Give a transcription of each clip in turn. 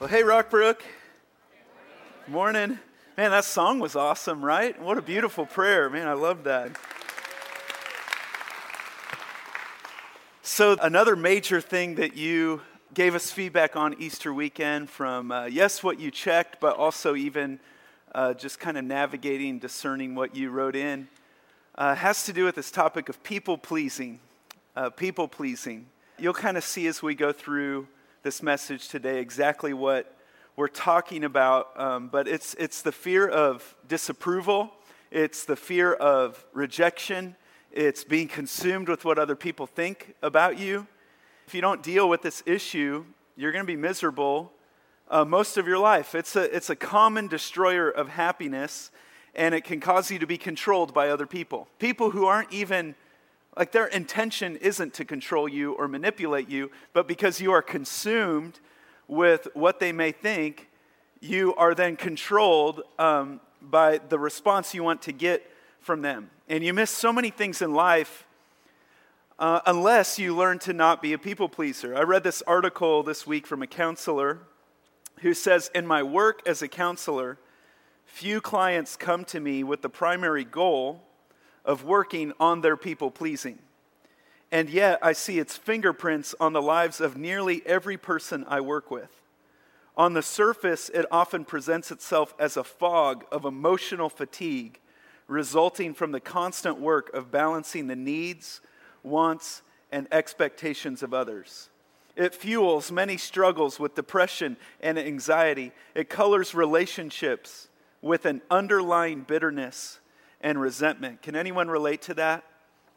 Well, hey, Rockbrook. Morning. Man, that song was awesome, right? What a beautiful prayer. Man, I love that. So, another major thing that you gave us feedback on Easter weekend from, uh, yes, what you checked, but also even uh, just kind of navigating, discerning what you wrote in, uh, has to do with this topic of people pleasing. Uh, people pleasing. You'll kind of see as we go through this message today exactly what we're talking about, um, but it's, it's the fear of disapproval, it's the fear of rejection, it's being consumed with what other people think about you. If you don't deal with this issue, you're going to be miserable uh, most of your life. It's a, it's a common destroyer of happiness, and it can cause you to be controlled by other people. People who aren't even like their intention isn't to control you or manipulate you, but because you are consumed with what they may think, you are then controlled um, by the response you want to get from them. And you miss so many things in life uh, unless you learn to not be a people pleaser. I read this article this week from a counselor who says In my work as a counselor, few clients come to me with the primary goal of working on their people pleasing. And yet, I see its fingerprints on the lives of nearly every person I work with. On the surface, it often presents itself as a fog of emotional fatigue resulting from the constant work of balancing the needs, wants, and expectations of others. It fuels many struggles with depression and anxiety. It colors relationships with an underlying bitterness and resentment. Can anyone relate to that?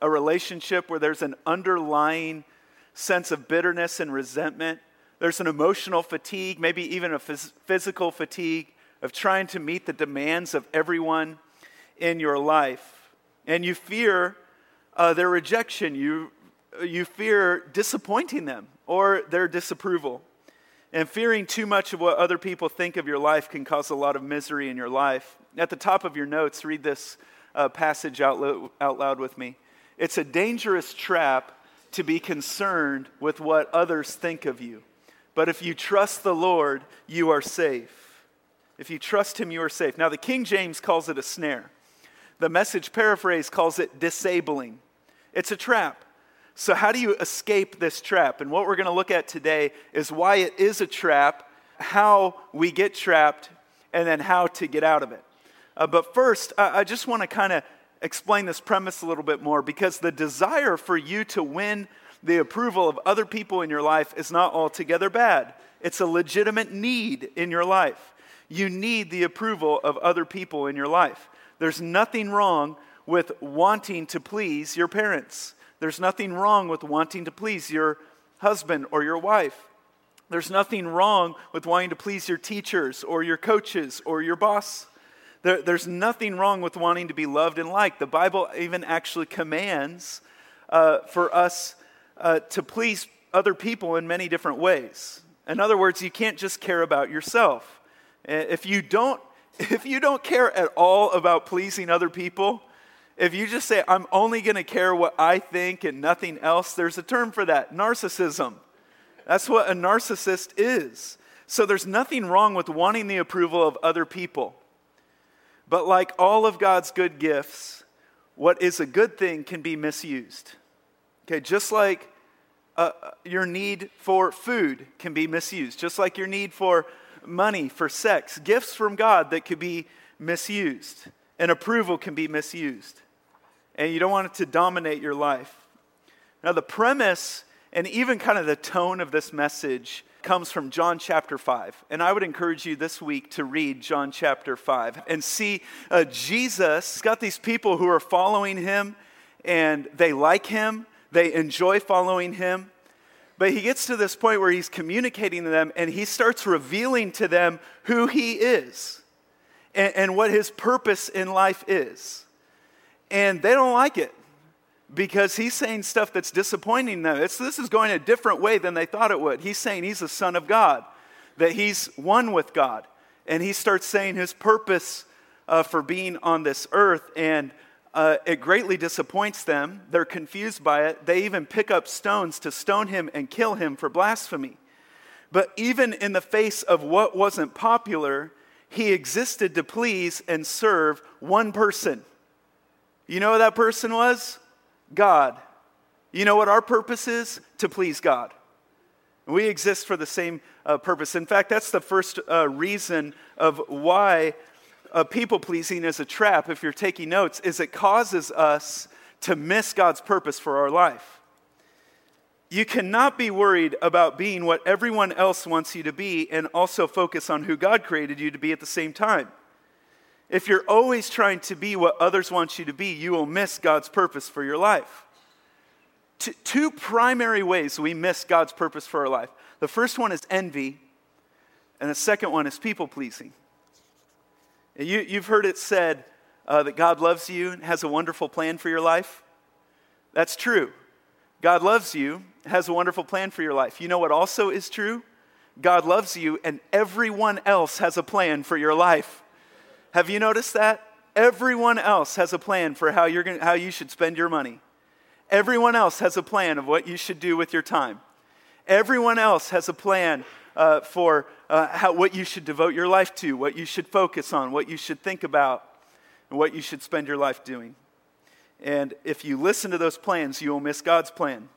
A relationship where there's an underlying sense of bitterness and resentment. There's an emotional fatigue, maybe even a phys- physical fatigue of trying to meet the demands of everyone in your life. And you fear uh, their rejection, you, you fear disappointing them or their disapproval. And fearing too much of what other people think of your life can cause a lot of misery in your life. At the top of your notes, read this uh, passage out, lo- out loud with me. It's a dangerous trap to be concerned with what others think of you. But if you trust the Lord, you are safe. If you trust Him, you are safe. Now, the King James calls it a snare. The message paraphrase calls it disabling. It's a trap. So, how do you escape this trap? And what we're going to look at today is why it is a trap, how we get trapped, and then how to get out of it. Uh, but first, I, I just want to kind of explain this premise a little bit more because the desire for you to win the approval of other people in your life is not altogether bad. It's a legitimate need in your life. You need the approval of other people in your life. There's nothing wrong with wanting to please your parents. There's nothing wrong with wanting to please your husband or your wife. There's nothing wrong with wanting to please your teachers or your coaches or your boss. There, there's nothing wrong with wanting to be loved and liked. The Bible even actually commands uh, for us uh, to please other people in many different ways. In other words, you can't just care about yourself. If you don't, if you don't care at all about pleasing other people, if you just say, I'm only going to care what I think and nothing else, there's a term for that narcissism. That's what a narcissist is. So there's nothing wrong with wanting the approval of other people. But like all of God's good gifts, what is a good thing can be misused. Okay, just like uh, your need for food can be misused, just like your need for money, for sex, gifts from God that could be misused, and approval can be misused. And you don't want it to dominate your life. Now, the premise and even kind of the tone of this message comes from John chapter 5. And I would encourage you this week to read John chapter 5 and see uh, Jesus got these people who are following him and they like him, they enjoy following him. But he gets to this point where he's communicating to them and he starts revealing to them who he is and, and what his purpose in life is. And they don't like it because he's saying stuff that's disappointing them. It's, this is going a different way than they thought it would. He's saying he's a son of God, that he's one with God. And he starts saying his purpose uh, for being on this earth, and uh, it greatly disappoints them. They're confused by it. They even pick up stones to stone him and kill him for blasphemy. But even in the face of what wasn't popular, he existed to please and serve one person. You know who that person was? God. You know what our purpose is? To please God. We exist for the same uh, purpose. In fact, that's the first uh, reason of why uh, people pleasing is a trap, if you're taking notes, is it causes us to miss God's purpose for our life. You cannot be worried about being what everyone else wants you to be and also focus on who God created you to be at the same time. If you're always trying to be what others want you to be, you will miss God's purpose for your life. T- two primary ways we miss God's purpose for our life. The first one is envy, and the second one is people pleasing. You, have heard it said uh, that God loves you and has a wonderful plan for your life. That's true. God loves you, has a wonderful plan for your life. You know what also is true? God loves you, and everyone else has a plan for your life. Have you noticed that? Everyone else has a plan for how, you're gonna, how you should spend your money. Everyone else has a plan of what you should do with your time. Everyone else has a plan uh, for uh, how, what you should devote your life to, what you should focus on, what you should think about, and what you should spend your life doing. And if you listen to those plans, you will miss God's plan.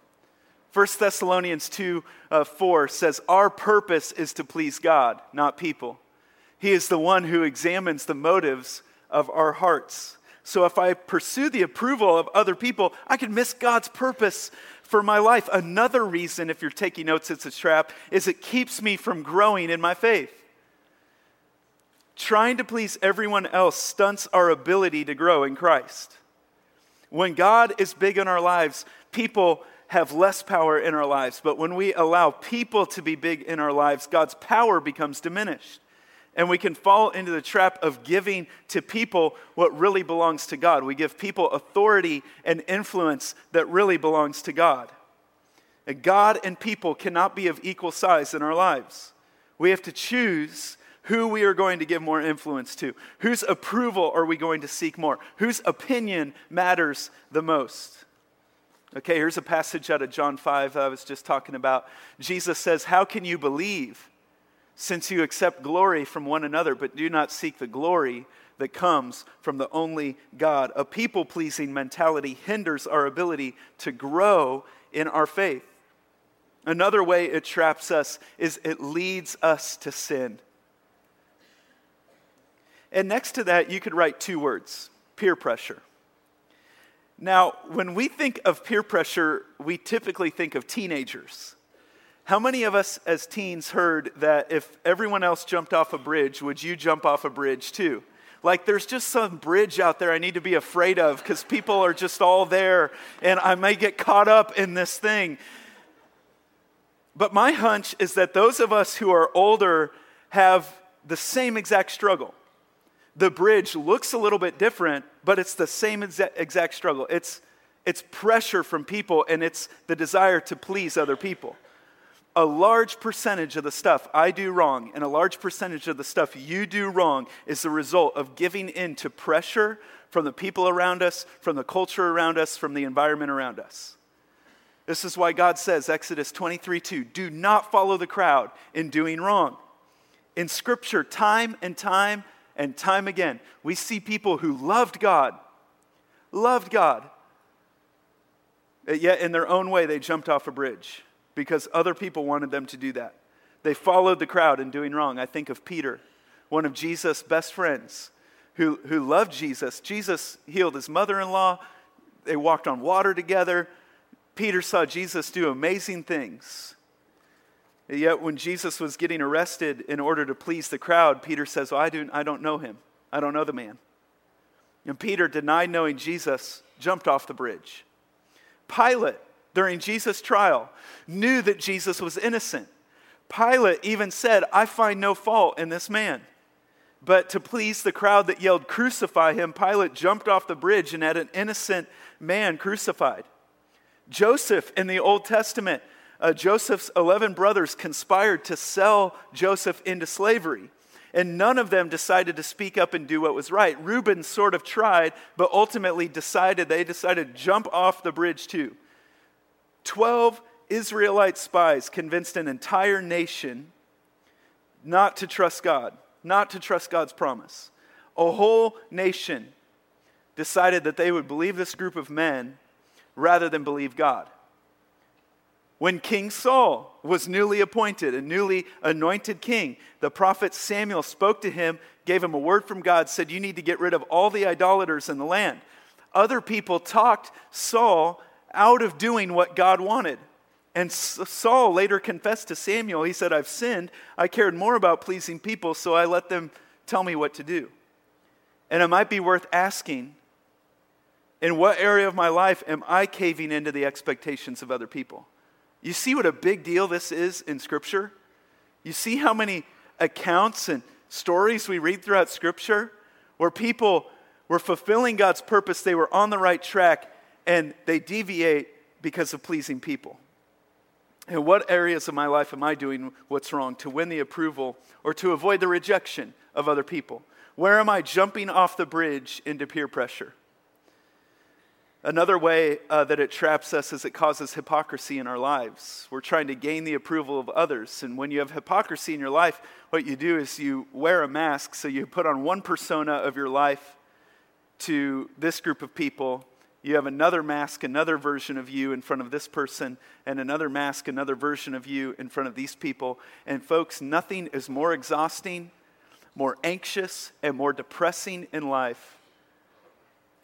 1 Thessalonians 2 uh, 4 says, Our purpose is to please God, not people. He is the one who examines the motives of our hearts. So if I pursue the approval of other people, I can miss God's purpose for my life. Another reason, if you're taking notes, it's a trap, is it keeps me from growing in my faith. Trying to please everyone else stunts our ability to grow in Christ. When God is big in our lives, people have less power in our lives. But when we allow people to be big in our lives, God's power becomes diminished. And we can fall into the trap of giving to people what really belongs to God. We give people authority and influence that really belongs to God. And God and people cannot be of equal size in our lives. We have to choose who we are going to give more influence to. Whose approval are we going to seek more? Whose opinion matters the most? Okay, here's a passage out of John 5 I was just talking about. Jesus says, How can you believe since you accept glory from one another, but do not seek the glory that comes from the only God? A people pleasing mentality hinders our ability to grow in our faith. Another way it traps us is it leads us to sin. And next to that, you could write two words peer pressure. Now, when we think of peer pressure, we typically think of teenagers. How many of us as teens heard that if everyone else jumped off a bridge, would you jump off a bridge too? Like, there's just some bridge out there I need to be afraid of because people are just all there and I may get caught up in this thing. But my hunch is that those of us who are older have the same exact struggle the bridge looks a little bit different, but it's the same exact struggle. It's, it's pressure from people and it's the desire to please other people. A large percentage of the stuff I do wrong and a large percentage of the stuff you do wrong is the result of giving in to pressure from the people around us, from the culture around us, from the environment around us. This is why God says, Exodus 23 2, do not follow the crowd in doing wrong. In Scripture, time and time and time again, we see people who loved God, loved God, yet in their own way they jumped off a bridge because other people wanted them to do that. They followed the crowd in doing wrong. I think of Peter, one of Jesus' best friends, who, who loved Jesus. Jesus healed his mother in law, they walked on water together. Peter saw Jesus do amazing things. Yet when Jesus was getting arrested in order to please the crowd, Peter says, well, I, do, I don't know him. I don't know the man. And Peter denied knowing Jesus, jumped off the bridge. Pilate, during Jesus' trial, knew that Jesus was innocent. Pilate even said, I find no fault in this man. But to please the crowd that yelled, Crucify him, Pilate jumped off the bridge and had an innocent man crucified. Joseph in the Old Testament uh, Joseph's 11 brothers conspired to sell Joseph into slavery. And none of them decided to speak up and do what was right. Reuben sort of tried, but ultimately decided, they decided to jump off the bridge too. 12 Israelite spies convinced an entire nation not to trust God, not to trust God's promise. A whole nation decided that they would believe this group of men rather than believe God. When King Saul was newly appointed, a newly anointed king, the prophet Samuel spoke to him, gave him a word from God, said, You need to get rid of all the idolaters in the land. Other people talked Saul out of doing what God wanted. And Saul later confessed to Samuel, he said, I've sinned. I cared more about pleasing people, so I let them tell me what to do. And it might be worth asking in what area of my life am I caving into the expectations of other people? You see what a big deal this is in Scripture? You see how many accounts and stories we read throughout Scripture where people were fulfilling God's purpose, they were on the right track, and they deviate because of pleasing people. In what areas of my life am I doing what's wrong to win the approval or to avoid the rejection of other people? Where am I jumping off the bridge into peer pressure? Another way uh, that it traps us is it causes hypocrisy in our lives. We're trying to gain the approval of others. And when you have hypocrisy in your life, what you do is you wear a mask. So you put on one persona of your life to this group of people. You have another mask, another version of you in front of this person, and another mask, another version of you in front of these people. And folks, nothing is more exhausting, more anxious, and more depressing in life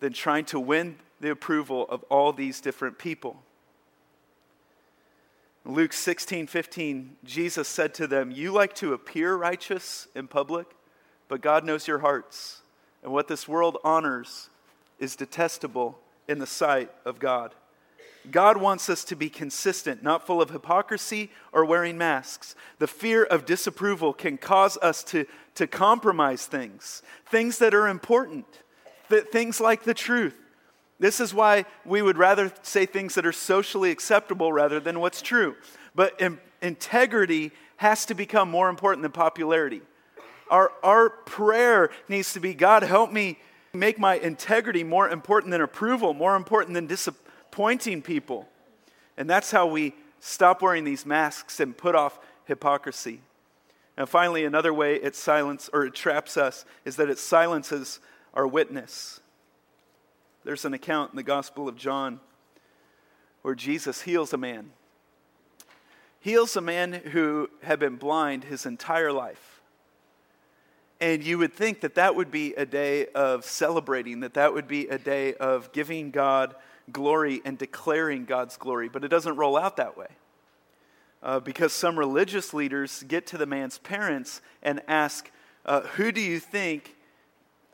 than trying to win the approval of all these different people. Luke 16, 15, Jesus said to them, You like to appear righteous in public, but God knows your hearts. And what this world honors is detestable in the sight of God. God wants us to be consistent, not full of hypocrisy or wearing masks. The fear of disapproval can cause us to, to compromise things, things that are important, that things like the truth, this is why we would rather say things that are socially acceptable rather than what's true. But in, integrity has to become more important than popularity. Our, our prayer needs to be God, help me make my integrity more important than approval, more important than disappointing people. And that's how we stop wearing these masks and put off hypocrisy. And finally, another way it silences or it traps us is that it silences our witness. There's an account in the Gospel of John where Jesus heals a man. Heals a man who had been blind his entire life. And you would think that that would be a day of celebrating, that that would be a day of giving God glory and declaring God's glory. But it doesn't roll out that way. Uh, because some religious leaders get to the man's parents and ask, uh, Who do you think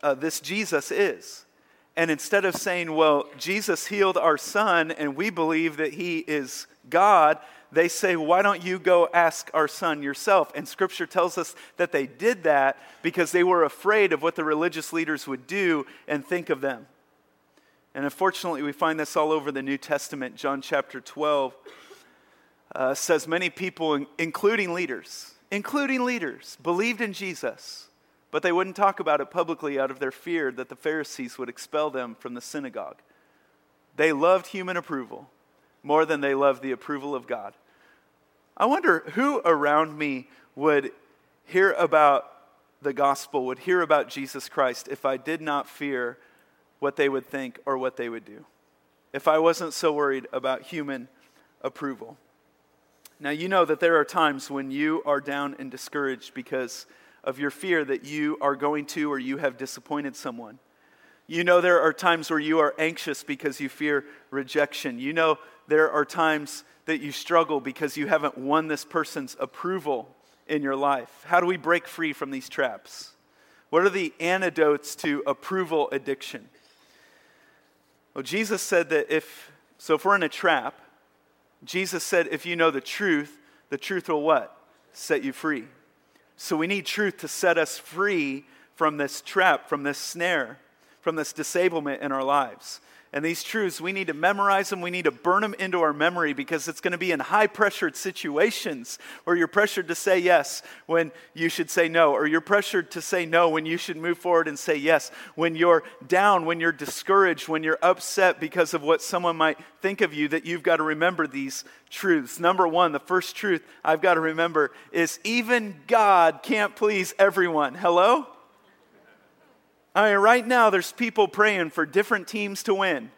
uh, this Jesus is? And instead of saying, well, Jesus healed our son and we believe that he is God, they say, why don't you go ask our son yourself? And scripture tells us that they did that because they were afraid of what the religious leaders would do and think of them. And unfortunately, we find this all over the New Testament. John chapter 12 uh, says many people, including leaders, including leaders, believed in Jesus but they wouldn't talk about it publicly out of their fear that the Pharisees would expel them from the synagogue. They loved human approval more than they love the approval of God. I wonder who around me would hear about the gospel, would hear about Jesus Christ if I did not fear what they would think or what they would do, if I wasn't so worried about human approval. Now, you know that there are times when you are down and discouraged because of your fear that you are going to or you have disappointed someone. You know there are times where you are anxious because you fear rejection. You know there are times that you struggle because you haven't won this person's approval in your life. How do we break free from these traps? What are the antidotes to approval addiction? Well, Jesus said that if, so if we're in a trap, Jesus said if you know the truth, the truth will what? Set you free. So we need truth to set us free from this trap, from this snare, from this disablement in our lives. And these truths, we need to memorize them. We need to burn them into our memory because it's going to be in high pressured situations where you're pressured to say yes when you should say no, or you're pressured to say no when you should move forward and say yes. When you're down, when you're discouraged, when you're upset because of what someone might think of you, that you've got to remember these truths. Number one, the first truth I've got to remember is even God can't please everyone. Hello? I mean, right now, there's people praying for different teams to win.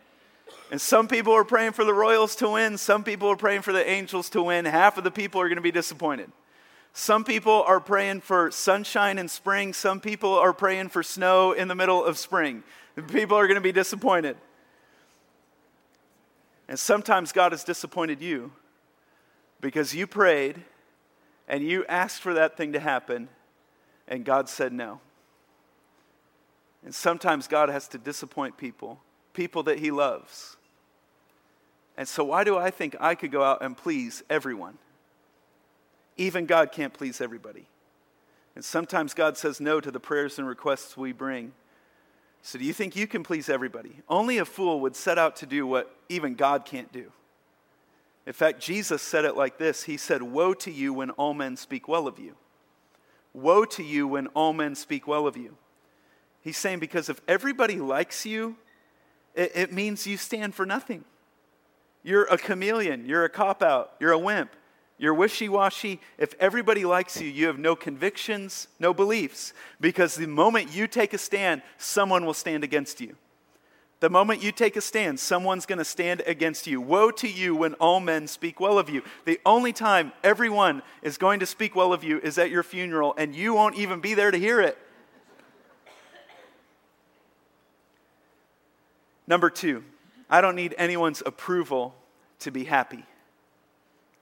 And some people are praying for the Royals to win. Some people are praying for the Angels to win. Half of the people are going to be disappointed. Some people are praying for sunshine in spring. Some people are praying for snow in the middle of spring. People are going to be disappointed. And sometimes God has disappointed you because you prayed and you asked for that thing to happen, and God said no. And sometimes God has to disappoint people, people that He loves. And so, why do I think I could go out and please everyone? Even God can't please everybody. And sometimes God says no to the prayers and requests we bring. So, do you think you can please everybody? Only a fool would set out to do what even God can't do. In fact, Jesus said it like this He said, Woe to you when all men speak well of you. Woe to you when all men speak well of you. He's saying because if everybody likes you, it, it means you stand for nothing. You're a chameleon, you're a cop out, you're a wimp, you're wishy washy. If everybody likes you, you have no convictions, no beliefs, because the moment you take a stand, someone will stand against you. The moment you take a stand, someone's going to stand against you. Woe to you when all men speak well of you. The only time everyone is going to speak well of you is at your funeral, and you won't even be there to hear it. Number two, I don't need anyone's approval to be happy.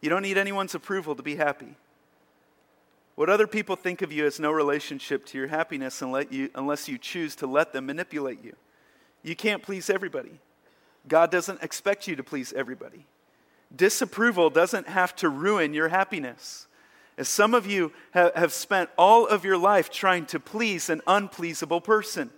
You don't need anyone's approval to be happy. What other people think of you has no relationship to your happiness unless you choose to let them manipulate you. You can't please everybody. God doesn't expect you to please everybody. Disapproval doesn't have to ruin your happiness. As some of you have spent all of your life trying to please an unpleasable person.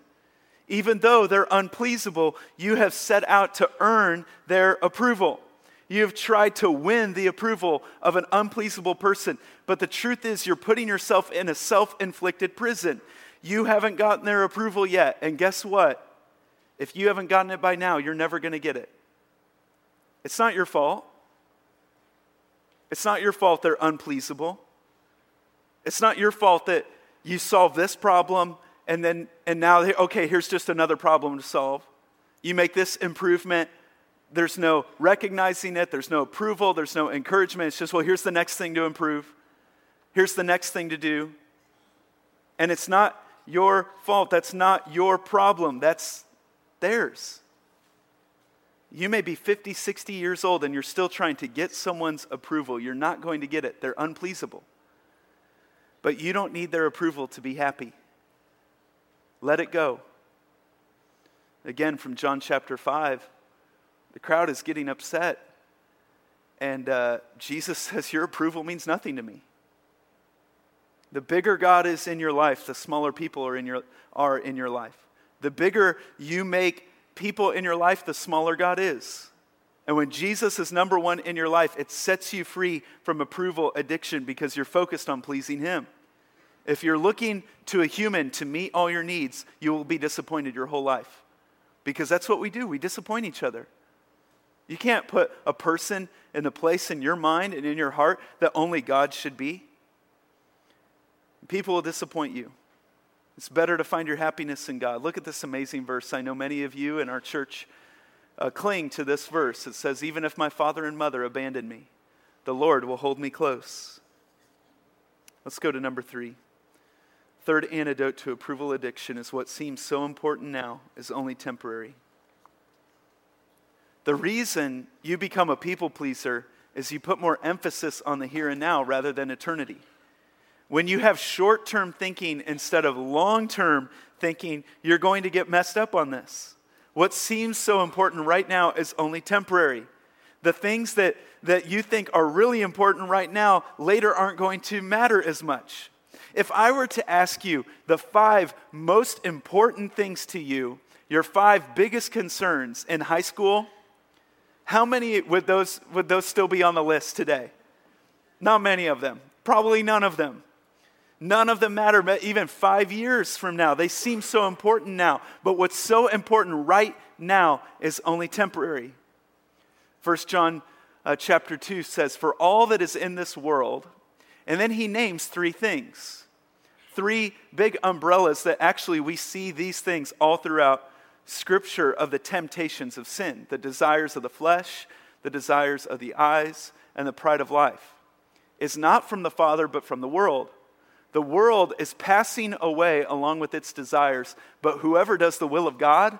Even though they're unpleasable, you have set out to earn their approval. You have tried to win the approval of an unpleasable person. But the truth is, you're putting yourself in a self inflicted prison. You haven't gotten their approval yet. And guess what? If you haven't gotten it by now, you're never going to get it. It's not your fault. It's not your fault they're unpleasable. It's not your fault that you solve this problem and then and now okay here's just another problem to solve. You make this improvement there's no recognizing it there's no approval there's no encouragement. It's just well here's the next thing to improve. Here's the next thing to do. And it's not your fault. That's not your problem. That's theirs. You may be 50 60 years old and you're still trying to get someone's approval. You're not going to get it. They're unpleasable. But you don't need their approval to be happy let it go. Again, from John chapter 5, the crowd is getting upset. And uh, Jesus says, Your approval means nothing to me. The bigger God is in your life, the smaller people are in your, are in your life. The bigger you make people in your life, the smaller God is. And when Jesus is number one in your life, it sets you free from approval addiction because you're focused on pleasing Him. If you're looking to a human to meet all your needs, you will be disappointed your whole life. Because that's what we do, we disappoint each other. You can't put a person in a place in your mind and in your heart that only God should be. People will disappoint you. It's better to find your happiness in God. Look at this amazing verse. I know many of you in our church uh, cling to this verse. It says, Even if my father and mother abandon me, the Lord will hold me close. Let's go to number three. Third antidote to approval addiction is what seems so important now is only temporary. The reason you become a people pleaser is you put more emphasis on the here and now rather than eternity. When you have short term thinking instead of long term thinking, you're going to get messed up on this. What seems so important right now is only temporary. The things that, that you think are really important right now later aren't going to matter as much. If I were to ask you the five most important things to you your five biggest concerns in high school, how many would those, would those still be on the list today? Not many of them. Probably none of them. None of them matter even five years from now. They seem so important now. But what's so important right now is only temporary. 1 John uh, chapter 2 says, For all that is in this world, and then he names three things. Three big umbrellas that actually we see these things all throughout Scripture of the temptations of sin the desires of the flesh, the desires of the eyes, and the pride of life. Is not from the Father, but from the world. The world is passing away along with its desires, but whoever does the will of God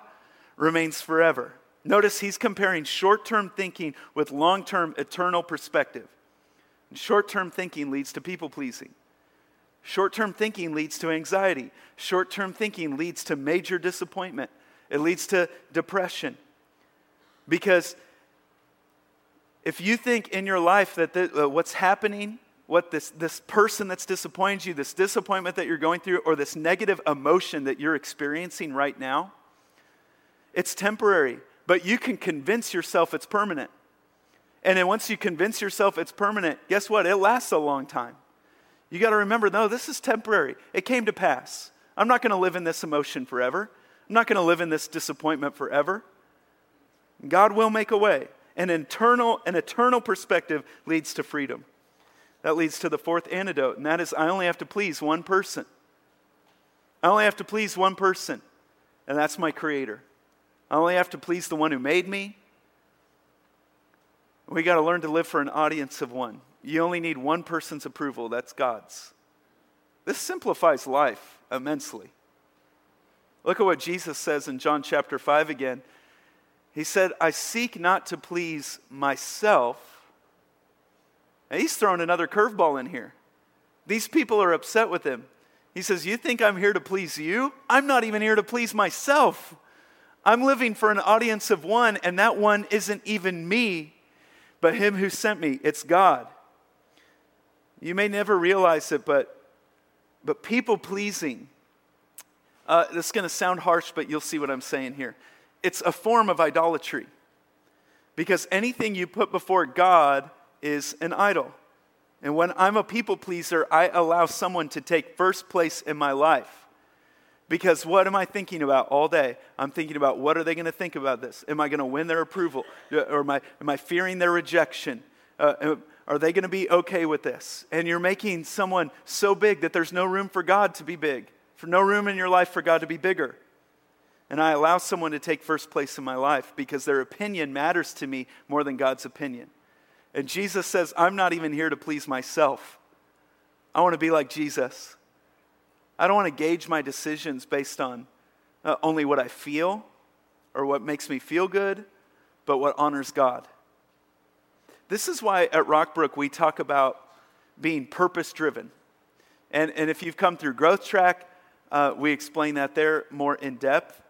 remains forever. Notice he's comparing short term thinking with long term eternal perspective. Short term thinking leads to people pleasing. Short term thinking leads to anxiety. Short term thinking leads to major disappointment. It leads to depression. Because if you think in your life that the, uh, what's happening what this, this person that's disappointed you, this disappointment that you're going through, or this negative emotion that you're experiencing right now, it's temporary, but you can convince yourself it's permanent. And then once you convince yourself it's permanent, guess what? It lasts a long time. You got to remember, no, this is temporary. It came to pass. I'm not going to live in this emotion forever. I'm not going to live in this disappointment forever. God will make a way. An internal, an eternal perspective leads to freedom. That leads to the fourth antidote, and that is I only have to please one person. I only have to please one person, and that's my Creator. I only have to please the one who made me. We got to learn to live for an audience of one. You only need one person's approval, that's God's. This simplifies life immensely. Look at what Jesus says in John chapter 5 again. He said, I seek not to please myself and he's throwing another curveball in here. These people are upset with him. He says, You think I'm here to please you? I'm not even here to please myself. I'm living for an audience of one, and that one isn't even me, but him who sent me. It's God. You may never realize it, but, but people pleasing, uh, this is going to sound harsh, but you'll see what I'm saying here. It's a form of idolatry. Because anything you put before God is an idol. And when I'm a people pleaser, I allow someone to take first place in my life. Because what am I thinking about all day? I'm thinking about what are they going to think about this? Am I going to win their approval? Or am I, am I fearing their rejection? Uh, are they going to be okay with this? And you're making someone so big that there's no room for God to be big, for no room in your life for God to be bigger. And I allow someone to take first place in my life because their opinion matters to me more than God's opinion. And Jesus says, I'm not even here to please myself. I want to be like Jesus. I don't want to gauge my decisions based on uh, only what I feel or what makes me feel good, but what honors God. This is why at Rockbrook we talk about being purpose driven. And, and if you've come through Growth Track, uh, we explain that there more in depth.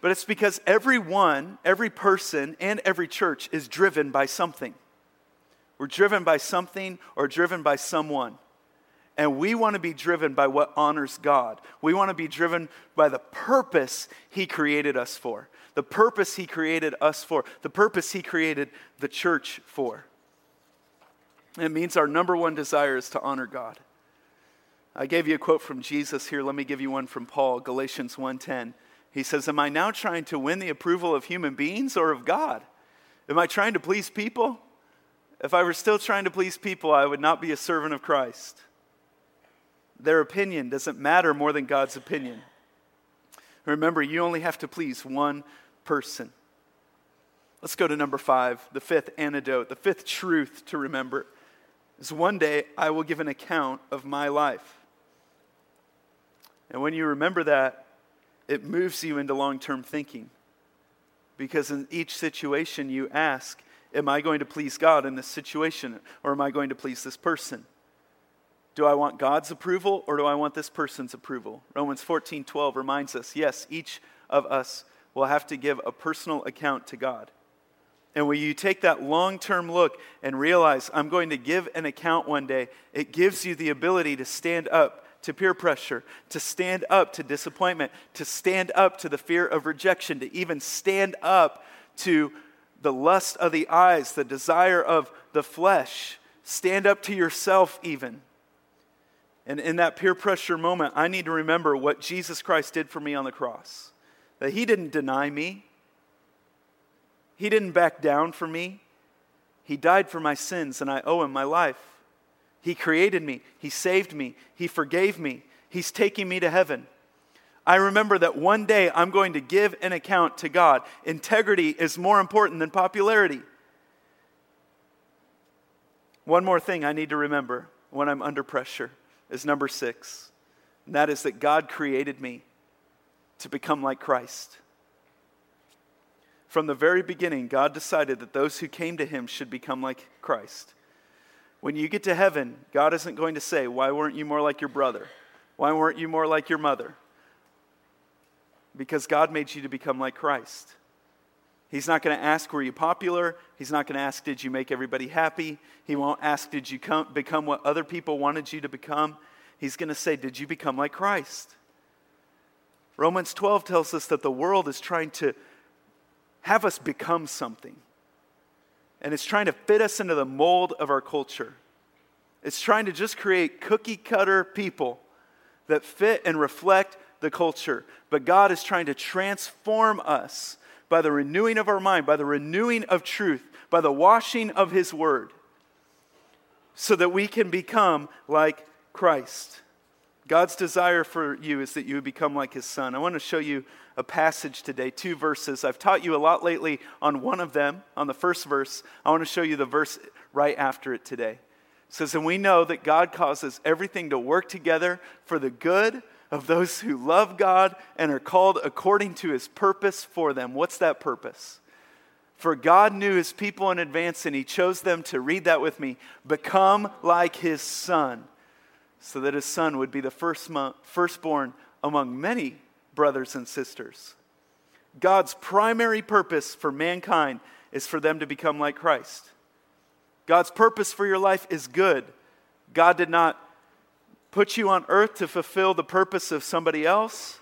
But it's because everyone, every person, and every church is driven by something. We're driven by something or driven by someone. And we want to be driven by what honors God. We want to be driven by the purpose He created us for, the purpose He created us for, the purpose He created the church for. It means our number one desire is to honor God. I gave you a quote from Jesus here. Let me give you one from Paul, Galatians 1:10. He says, "Am I now trying to win the approval of human beings or of God? Am I trying to please people? If I were still trying to please people, I would not be a servant of Christ. Their opinion doesn't matter more than God's opinion. Remember, you only have to please one person. Let's go to number five, the fifth antidote, the fifth truth to remember is one day I will give an account of my life. And when you remember that, it moves you into long term thinking. Because in each situation you ask, Am I going to please God in this situation, or am I going to please this person? Do I want God's approval, or do I want this person's approval? Romans 14 12 reminds us yes, each of us will have to give a personal account to God. And when you take that long term look and realize I'm going to give an account one day, it gives you the ability to stand up to peer pressure, to stand up to disappointment, to stand up to the fear of rejection, to even stand up to the lust of the eyes, the desire of the flesh. Stand up to yourself, even. And in that peer pressure moment, I need to remember what Jesus Christ did for me on the cross. That He didn't deny me, He didn't back down for me. He died for my sins, and I owe Him my life. He created me, He saved me, He forgave me, He's taking me to heaven. I remember that one day I'm going to give an account to God. Integrity is more important than popularity. One more thing I need to remember when I'm under pressure is number six, and that is that God created me to become like Christ. From the very beginning, God decided that those who came to him should become like Christ. When you get to heaven, God isn't going to say, Why weren't you more like your brother? Why weren't you more like your mother? Because God made you to become like Christ. He's not going to ask, Were you popular? He's not going to ask, Did you make everybody happy? He won't ask, Did you come, become what other people wanted you to become? He's going to say, Did you become like Christ? Romans 12 tells us that the world is trying to have us become something. And it's trying to fit us into the mold of our culture. It's trying to just create cookie cutter people that fit and reflect the culture. But God is trying to transform us by the renewing of our mind, by the renewing of truth, by the washing of His Word, so that we can become like Christ. God's desire for you is that you would become like His Son. I want to show you a passage today, two verses. I've taught you a lot lately on one of them, on the first verse. I want to show you the verse right after it today. It says, And we know that God causes everything to work together for the good of those who love God and are called according to his purpose for them. What's that purpose? For God knew his people in advance and he chose them to read that with me become like his son, so that his son would be the first mo- firstborn among many brothers and sisters. God's primary purpose for mankind is for them to become like Christ. God's purpose for your life is good. God did not put you on earth to fulfill the purpose of somebody else.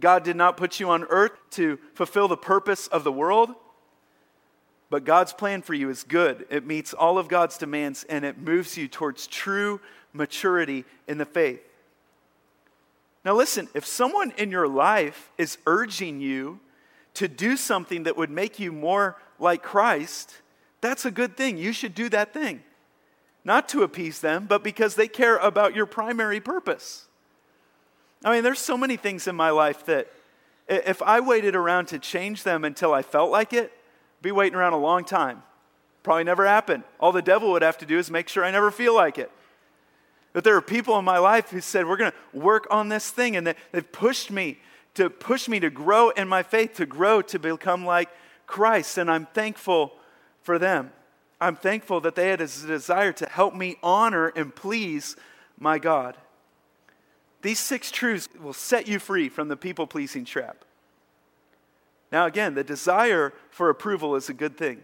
God did not put you on earth to fulfill the purpose of the world. But God's plan for you is good. It meets all of God's demands and it moves you towards true maturity in the faith. Now, listen, if someone in your life is urging you to do something that would make you more like Christ, that's a good thing. You should do that thing not to appease them, but because they care about your primary purpose. I mean, there's so many things in my life that if I waited around to change them until I felt like it, I'd be waiting around a long time. Probably never happen. All the devil would have to do is make sure I never feel like it. But there are people in my life who said, We're going to work on this thing, and they've pushed me to push me to grow in my faith, to grow to become like Christ, and I'm thankful for them. I'm thankful that they had a desire to help me honor and please my God. These six truths will set you free from the people pleasing trap. Now, again, the desire for approval is a good thing,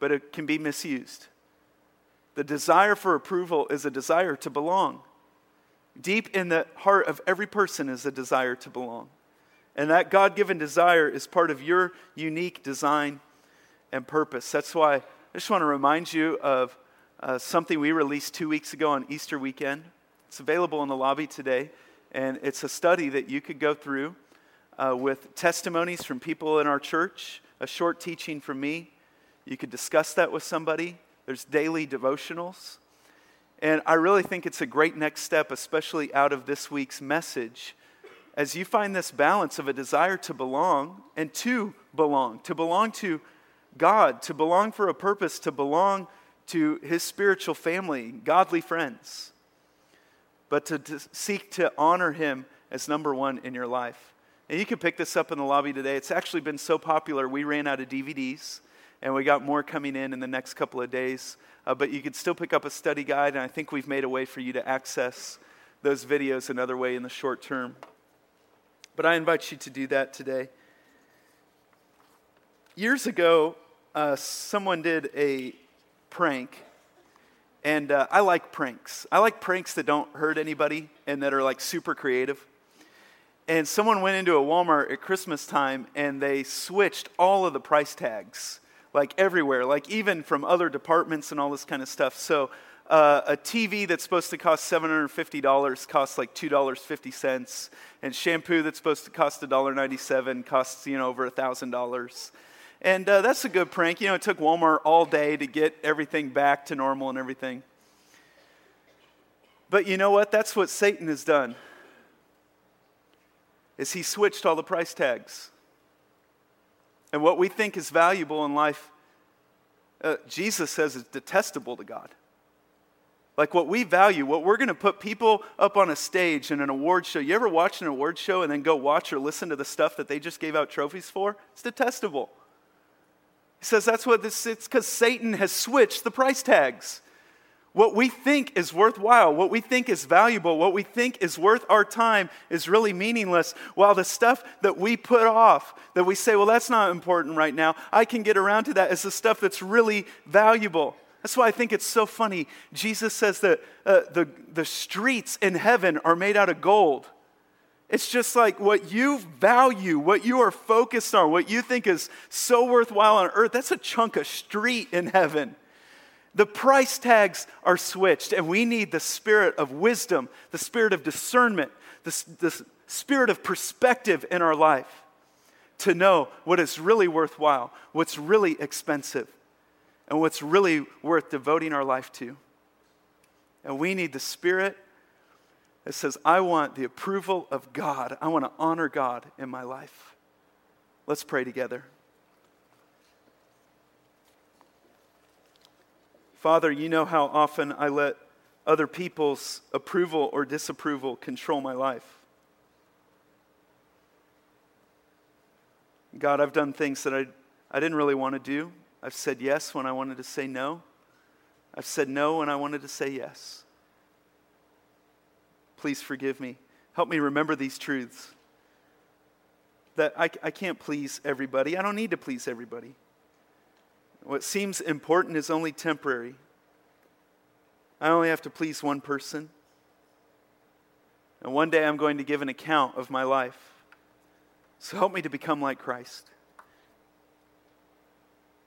but it can be misused. The desire for approval is a desire to belong. Deep in the heart of every person is a desire to belong. And that God given desire is part of your unique design and purpose. That's why I just want to remind you of uh, something we released two weeks ago on Easter weekend. It's available in the lobby today, and it's a study that you could go through uh, with testimonies from people in our church, a short teaching from me. You could discuss that with somebody. There's daily devotionals. And I really think it's a great next step, especially out of this week's message, as you find this balance of a desire to belong and to belong, to belong to God, to belong for a purpose, to belong to his spiritual family, godly friends, but to, to, seek to honor him as number one in your life. And you can pick this up in the lobby today. It's actually been so popular, we ran out of DVDs, and we got more coming in in the next couple of days. Uh, but you can still pick up a study guide, and I think we've made a way for you to access those videos another way in the short term. But I invite you to do that today. Years ago, uh, someone did a prank, And uh, I like pranks. I like pranks that don't hurt anybody and that are like super creative. And someone went into a Walmart at Christmas time and they switched all of the price tags, like everywhere, like even from other departments and all this kind of stuff. So uh, a TV that's supposed to cost $750 costs like $2.50, and shampoo that's supposed to cost $1.97 costs, you know, over $1,000. And uh, that's a good prank. You know, it took Walmart all day to get everything back to normal and everything. But you know what? That's what Satan has done is he switched all the price tags. And what we think is valuable in life, uh, Jesus says is detestable to God. Like what we value, what we're going to put people up on a stage in an award show. You ever watch an award show and then go watch or listen to the stuff that they just gave out trophies for? It's detestable. He says that's what this it's because Satan has switched the price tags. What we think is worthwhile, what we think is valuable, what we think is worth our time is really meaningless, while the stuff that we put off, that we say, well, that's not important right now, I can get around to that, is the stuff that's really valuable. That's why I think it's so funny. Jesus says that uh, the, the streets in heaven are made out of gold. It's just like what you value, what you are focused on, what you think is so worthwhile on earth, that's a chunk of street in heaven. The price tags are switched, and we need the spirit of wisdom, the spirit of discernment, the, the spirit of perspective in our life to know what is really worthwhile, what's really expensive, and what's really worth devoting our life to. And we need the spirit that says, I want the approval of God, I want to honor God in my life. Let's pray together. Father, you know how often I let other people's approval or disapproval control my life. God, I've done things that I, I didn't really want to do. I've said yes when I wanted to say no. I've said no when I wanted to say yes. Please forgive me. Help me remember these truths. That I, I can't please everybody. I don't need to please everybody. What seems important is only temporary. I only have to please one person. And one day I'm going to give an account of my life. So help me to become like Christ.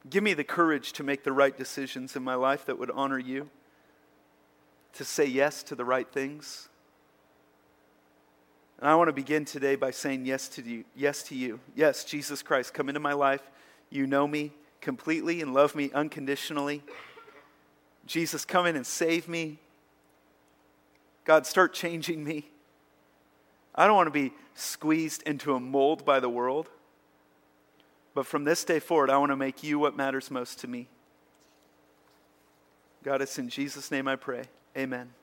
Give me the courage to make the right decisions in my life that would honor you, to say yes to the right things. And I want to begin today by saying yes to you. Yes to you. Yes, Jesus Christ, come into my life. You know me completely and love me unconditionally. Jesus, come in and save me. God, start changing me. I don't want to be squeezed into a mold by the world. But from this day forward, I want to make you what matters most to me. God, it's in Jesus' name I pray. Amen.